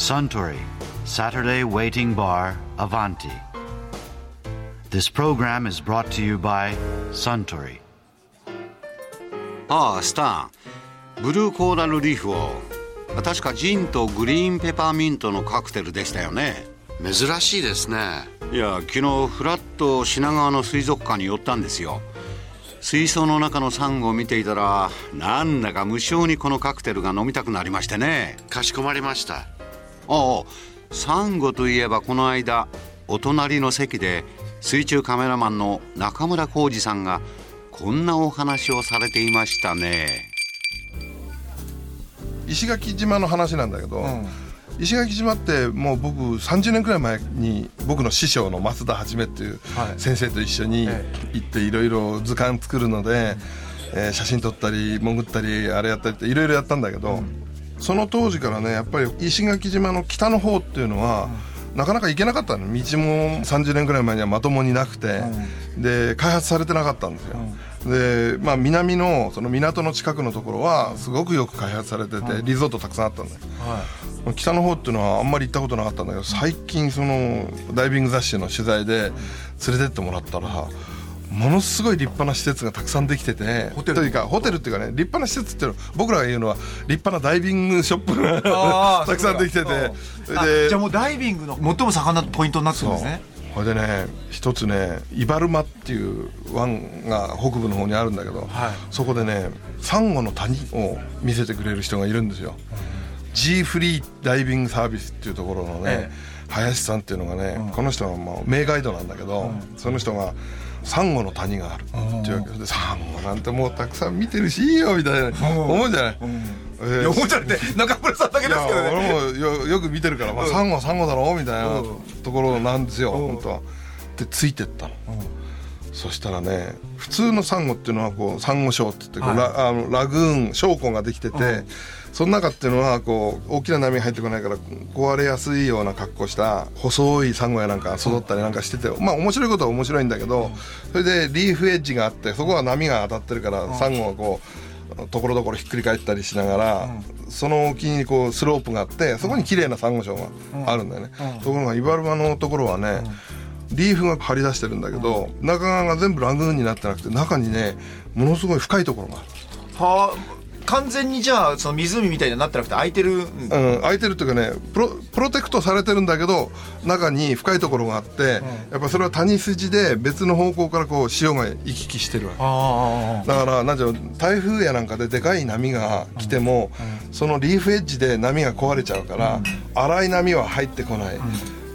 Suntory Saturday Waiting Bar Avanti. This program is brought to you by Suntory. ああスタンブルーコーラルリーフを確かジンとグリーンペパーミントのカクテルでしたよね珍しいですねいや昨日フラッと品川の水族館に寄ったんですよ水槽の中のサンゴを見ていたらなんだか無性にこのカクテルが飲みたくなりましてねかしこまりましたああサンゴといえばこの間お隣の席で水中カメラマンの中村浩二さんがこんなお話をされていましたね。石垣島の話なんだけど、石垣島ってもう僕30年くらい前に僕の師匠の増田はじめっていう先生と一緒に行っていろいろ図鑑作るので、えー写真撮ったり潜ったりあれやったりっていろいろやったんだけど、その当時からねやっぱり石垣島の北の方っていうのは、なかなか行けなかったの。道も30年くらい前にはまともになくて、で開発されてなかったんですよ、でまあ南のその港の近くのところはすごくよく開発されててリゾートたくさんあったんだよ、北の方っていうのはあんまり行ったことなかったんだけど最近そのダイビング雑誌の取材で連れてってもらったらものすごい立派な施設がたくさんできててホテル？というかホテルっていうかね立派な施設っていうのは僕らが言うのは立派なダイビングショップが たくさんできててあでじゃあもうダイビングの最も盛んなポイントになってるんですね。これでね一つねイバルマっていう湾が北部の方にあるんだけど、はい。そこでねサンゴの谷を見せてくれる人がいるんですよ、G フリーダイビングサービスっていうところのね、え林さんっていうのがね、この人はまあ名ガイドなんだけど、その人がサンゴの谷があるっていうわけでサンゴなんてもうたくさん見てるしいいよみたいな思うじゃない、えーいや思っちゃって中村さんだけですけどね。俺もよよく見てるから、まあ、サンゴはサンゴだろうみたいなところなんですよ、本当は。でついてったの、そしたらね普通のサンゴっていうのはこうサンゴ礁って言ってこう、ラあのラグーン礁湖ができてて、その中っていうのはこう大きな波が入ってこないから壊れやすいような格好した細いサンゴやなんか育ったりなんかしてて、まあ面白いことは面白いんだけど、それでリーフエッジがあってそこは波が当たってるから、サンゴがこうところどころひっくり返ったりしながら、その沖にこうスロープがあってそこに綺麗なサンゴ礁があるんだよね、ところがイバルバのところはね、リーフが張り出してるんだけど、中側が全部ラグーンになってなくて中にねものすごい深いところが。あるはあ完全にじゃあその湖みたいになってなくて空いてるうん、空いてるっていうかねプロプロテクトされてるんだけど中に深いところがあって、やっぱそれは谷筋で別の方向からこう潮が行き来してるわけ。あだからなん台風やなんかででかい波が来ても、そのリーフエッジで波が壊れちゃうから、荒い波は入ってこない、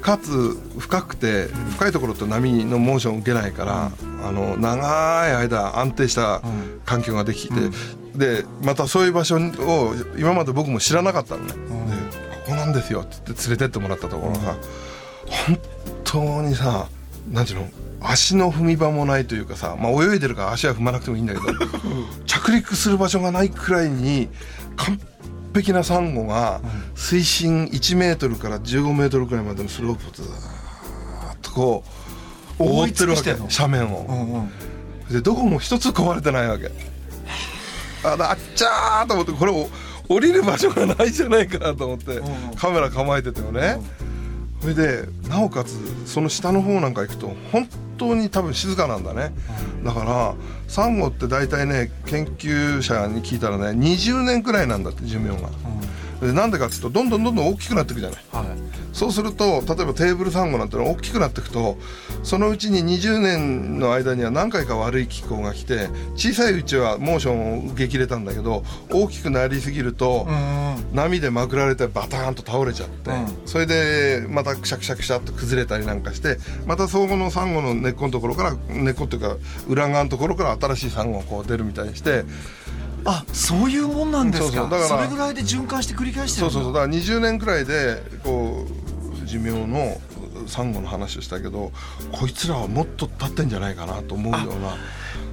かつ深くて深いところと波のモーションを受けないから、あの長い間安定した環境ができて、でまたそういう場所を今まで僕も知らなかったのね、でここなんですよって言って連れてってもらったところが、本当にさなんていうの足の踏み場もないというかさ、まあ、泳いでるから足は踏まなくてもいいんだけど 着陸する場所がないくらいに完璧なサンゴが水深1メートルから15メートルくらいまでのスロープをずーっとこう覆ってるわけ。斜面を、あうんうん。でどこも一つ壊れてないわけ。あっちゃーと思ってこれを降りる場所がないじゃないかなと思ってカメラ構えててもねそれでなおかつその下の方なんか行くと本当に多分静かなんだね。だからサンゴって大体ね研究者に聞いたらね20年くらいなんだって寿命が。でなんでかっていうとどんどんどんどん大きくなっていくじゃない。はいそうすると例えばテーブルサンゴなんてのは大きくなっていくとそのうちに20年の間には何回か悪い気候が来て小さいうちはモーションを受け切れたんだけど大きくなりすぎると波でまくられてバターンと倒れちゃって、うん。それでまたくしゃくしゃくしゃっと崩れたりなんかしてまた相互のサンゴの根っこのところから根っこっていうか裏側のところから新しいサンゴがこう出るみたいにしてあそういうもんなんですか。だからそれぐらいで循環して繰り返してるそうそうそう。だから20年くらいでこう寿命のサンゴの話をしたけどこいつらはもっと経ってんじゃないかなと思うような。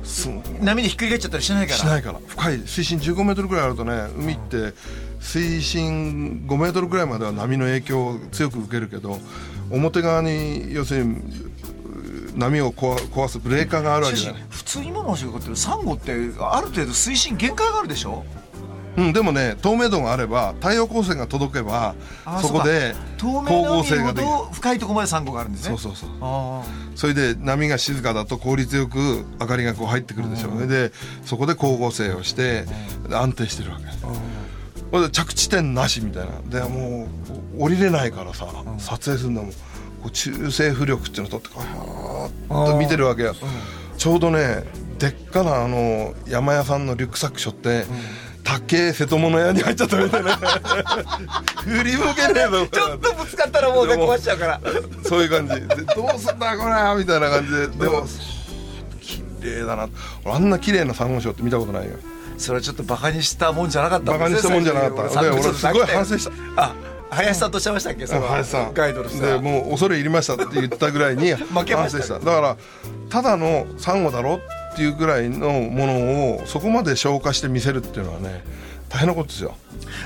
す波でひっくり返っちゃったりしないから。しないから。深い水深15メートルくらいあるとね海って水深5メートルくらいまでは波の影響を強く受けるけど表側に要するに波を壊壊すブレーカーがあるわけじゃない。普通今の話が分かってる。サンゴってある程度水深限界があるでしょ？うん、でもね透明度があれば太陽光線が届けばそこで光合成ができる。ど深いところまでサンゴがあるんですね。そうそうそう。あそれで波が静かだと効率よく明かりがこう入ってくるでしょうね。でそこで光合成をして安定してるわけ。これで着地点なしみたいな。でもう降りれないからさ撮影するのもこう中性浮力っていうのを取ってこうはーっと見てるわけよ。ちょうどねでっかなあの山屋さんのリュックサック背負って高え瀬戸物屋に入っちゃったみたいな。振り向けねえぞちょっとぶつかったらもうね壊しちゃうから。そういう感じ。でどうすんだこれみたいな感じで。でも綺麗だな。俺あんな綺麗なサンゴ礁って見たことないよ。それはちょっとバカにしたもんじゃなかったバカにしたもんじゃなかった。で俺すごい反省したあ林さんとおっしゃいましたっけその林さん。ガイドの人でもう恐れ入りましたって言ったぐらいに 負け反省した。だからただのサンゴだろっていうぐらいのものをそこまで消化して見せるっていうのはね大変なことですよ。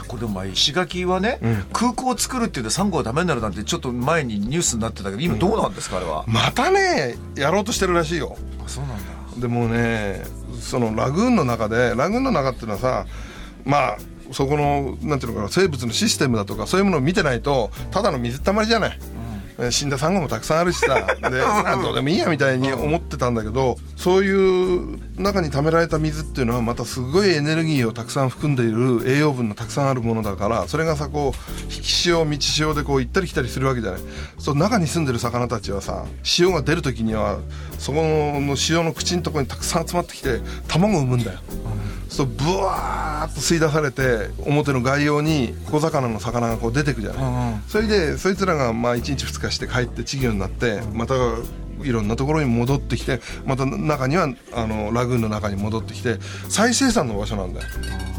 これでもまあ石垣はね、空港を作るっていうのでサンゴがダメになるなんてちょっと前にニュースになってたけど今どうなんですか、あれは？またねやろうとしてるらしいよ。あそうなんだ。でもねそのラグーンの中でラグーンの中っていうのはさまあそこのなんていうのかな生物のシステムだとかそういうものを見てないとただの水たまりじゃない、え死んだサンゴもたくさんあるしさ。であどうでもいいやみたいに思ってたんだけどそういう中に溜められた水っていうのはまたすごいエネルギーをたくさん含んでいる栄養分のたくさんあるものだからそれがさこう引き潮満ち潮でこう行ったり来たりするわけじゃない。そう中に住んでる魚たちはさ潮が出る時にはそこの潮の口のところにたくさん集まってきて卵を産むんだよ、そうブワーッと吸い出されて表の外洋に小魚の魚がこう出てくじゃない、それでそいつらがまあ1日2日して帰って稚魚になってまたいろんなところに戻ってきてまた中にはあのラグーンの中に戻ってきて再生産の場所なんだよ。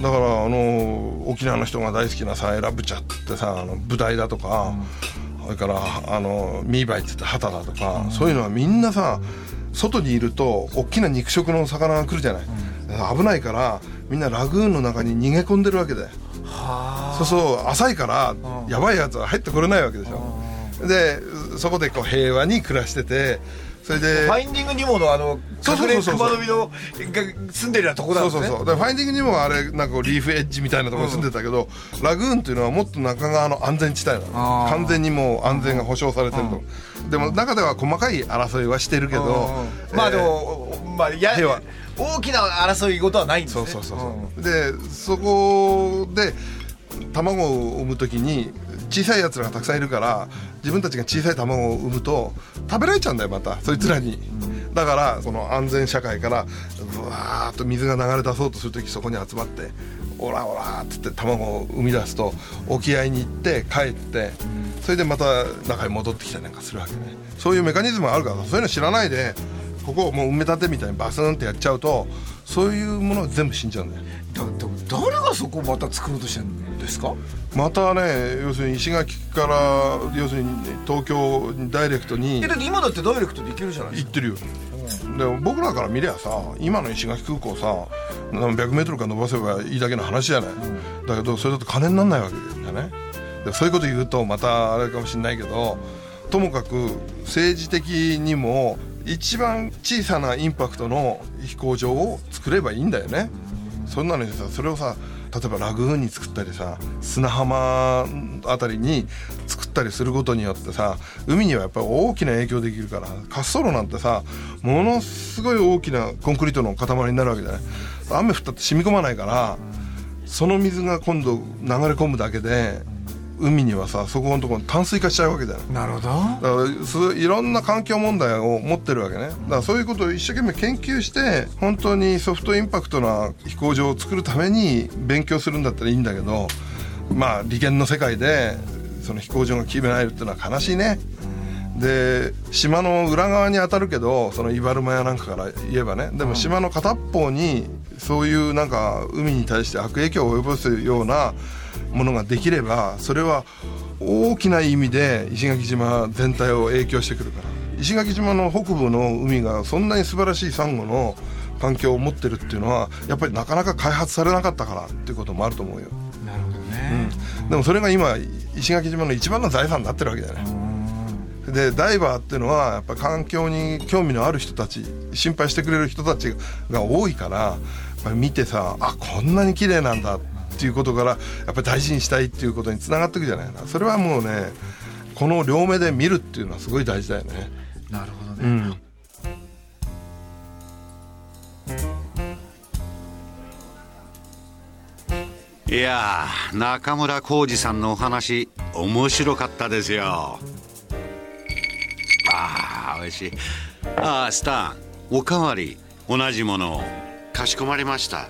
だからあの沖縄の人が大好きなさエラブチャってさあのブダイだとか、それからあのミーバイって言ってハタだとか、そういうのはみんなさ外にいると大きな肉食の魚が来るじゃない、危ないからみんなラグーンの中に逃げ込んでるわけだよ。そうそう浅いからやばいやつは入ってこれないわけでしょでそこでこう平和に暮らしててそれでファインディングニモのあの隠れ熊の実のが住んでるようなとこなんですね。そうそうそう。でファインディングにもあれなんかリーフエッジみたいなところに住んでたけど、ラグーンっていうのはもっと中側の安全地帯なの。完全にもう安全が保障されてると、でも中では細かい争いはしてるけど、まあでえーも、まあや平和。大きな争い事はないんですね。そうそうそうそう、でそこで卵を産む時に小さいやつらがたくさんいるから自分たちが小さい卵を産むと食べられちゃうんだよまたそいつらに、だからその安全社会からブワーッと水が流れ出そうとする時そこに集まってオラオラっつって卵を生み出すと沖合に行って帰ってそれでまた中に戻ってきたりなんかするわけね。そういうメカニズムがあるからそういうの知らないでここをもう埋め立てみたいにバスンってやっちゃうとそういうものが全部死んじゃうんだよ。だでも誰がそこをまた作ろうとしてるんですか？またね要するに石垣から要するに東京にダイレクトにえだって今だってダイレクトで行けるじゃないですか。行ってるよ。でも僕らから見りゃさ今の石垣空港さ何百メートルか伸ばせばいいだけの話じゃない、だけどそれだと金にならないわけだよね。でそういうこと言うとまたあれかもしれないけどともかく政治的にも一番小さなインパクトの飛行場を作ればいいんだよね、そんなのにさそれをさ例えばラグーンに作ったりさ砂浜あたりに作ったりすることによってさ海にはやっぱり大きな影響できるから滑走路なんてさものすごい大きなコンクリートの塊になるわけじゃない？雨降ったって染み込まないからその水が今度流れ込むだけで海にはさそこのところ淡水化しちゃうわけじゃないなるほど。だからいろんな環境問題を持ってるわけね。だからそういうことを一生懸命研究して本当にソフトインパクトな飛行場を作るために勉強するんだったらいいんだけどまあ利権の世界でその飛行場が決められるっていうのは悲しいね。で島の裏側に当たるけどそのイバルマヤなんかから言えばね。でも島の片っ方にそういうなんか海に対して悪影響を及ぼすようなものができればそれは大きな意味で石垣島全体を影響してくるから。石垣島の北部の海がそんなに素晴らしいサンゴの環境を持ってるっていうのはやっぱりなかなか開発されなかったからっていうこともあると思うよ、なるほどね、でもそれが今石垣島の一番の財産になってるわけだよね。でダイバーっていうのはやっぱ環境に興味のある人たち心配してくれる人たちが多いからやっぱり見てさあこんなに綺麗なんだっていうことからやっぱり大事にしたいっていうことにつながっていくじゃないかな。それはもうねこの両目で見るっていうのはすごい大事だよね。なるほどね、いやー中村浩二さんのお話面白かったですよ。あー美味しい。あースタンおかわり同じものを。かしこまりました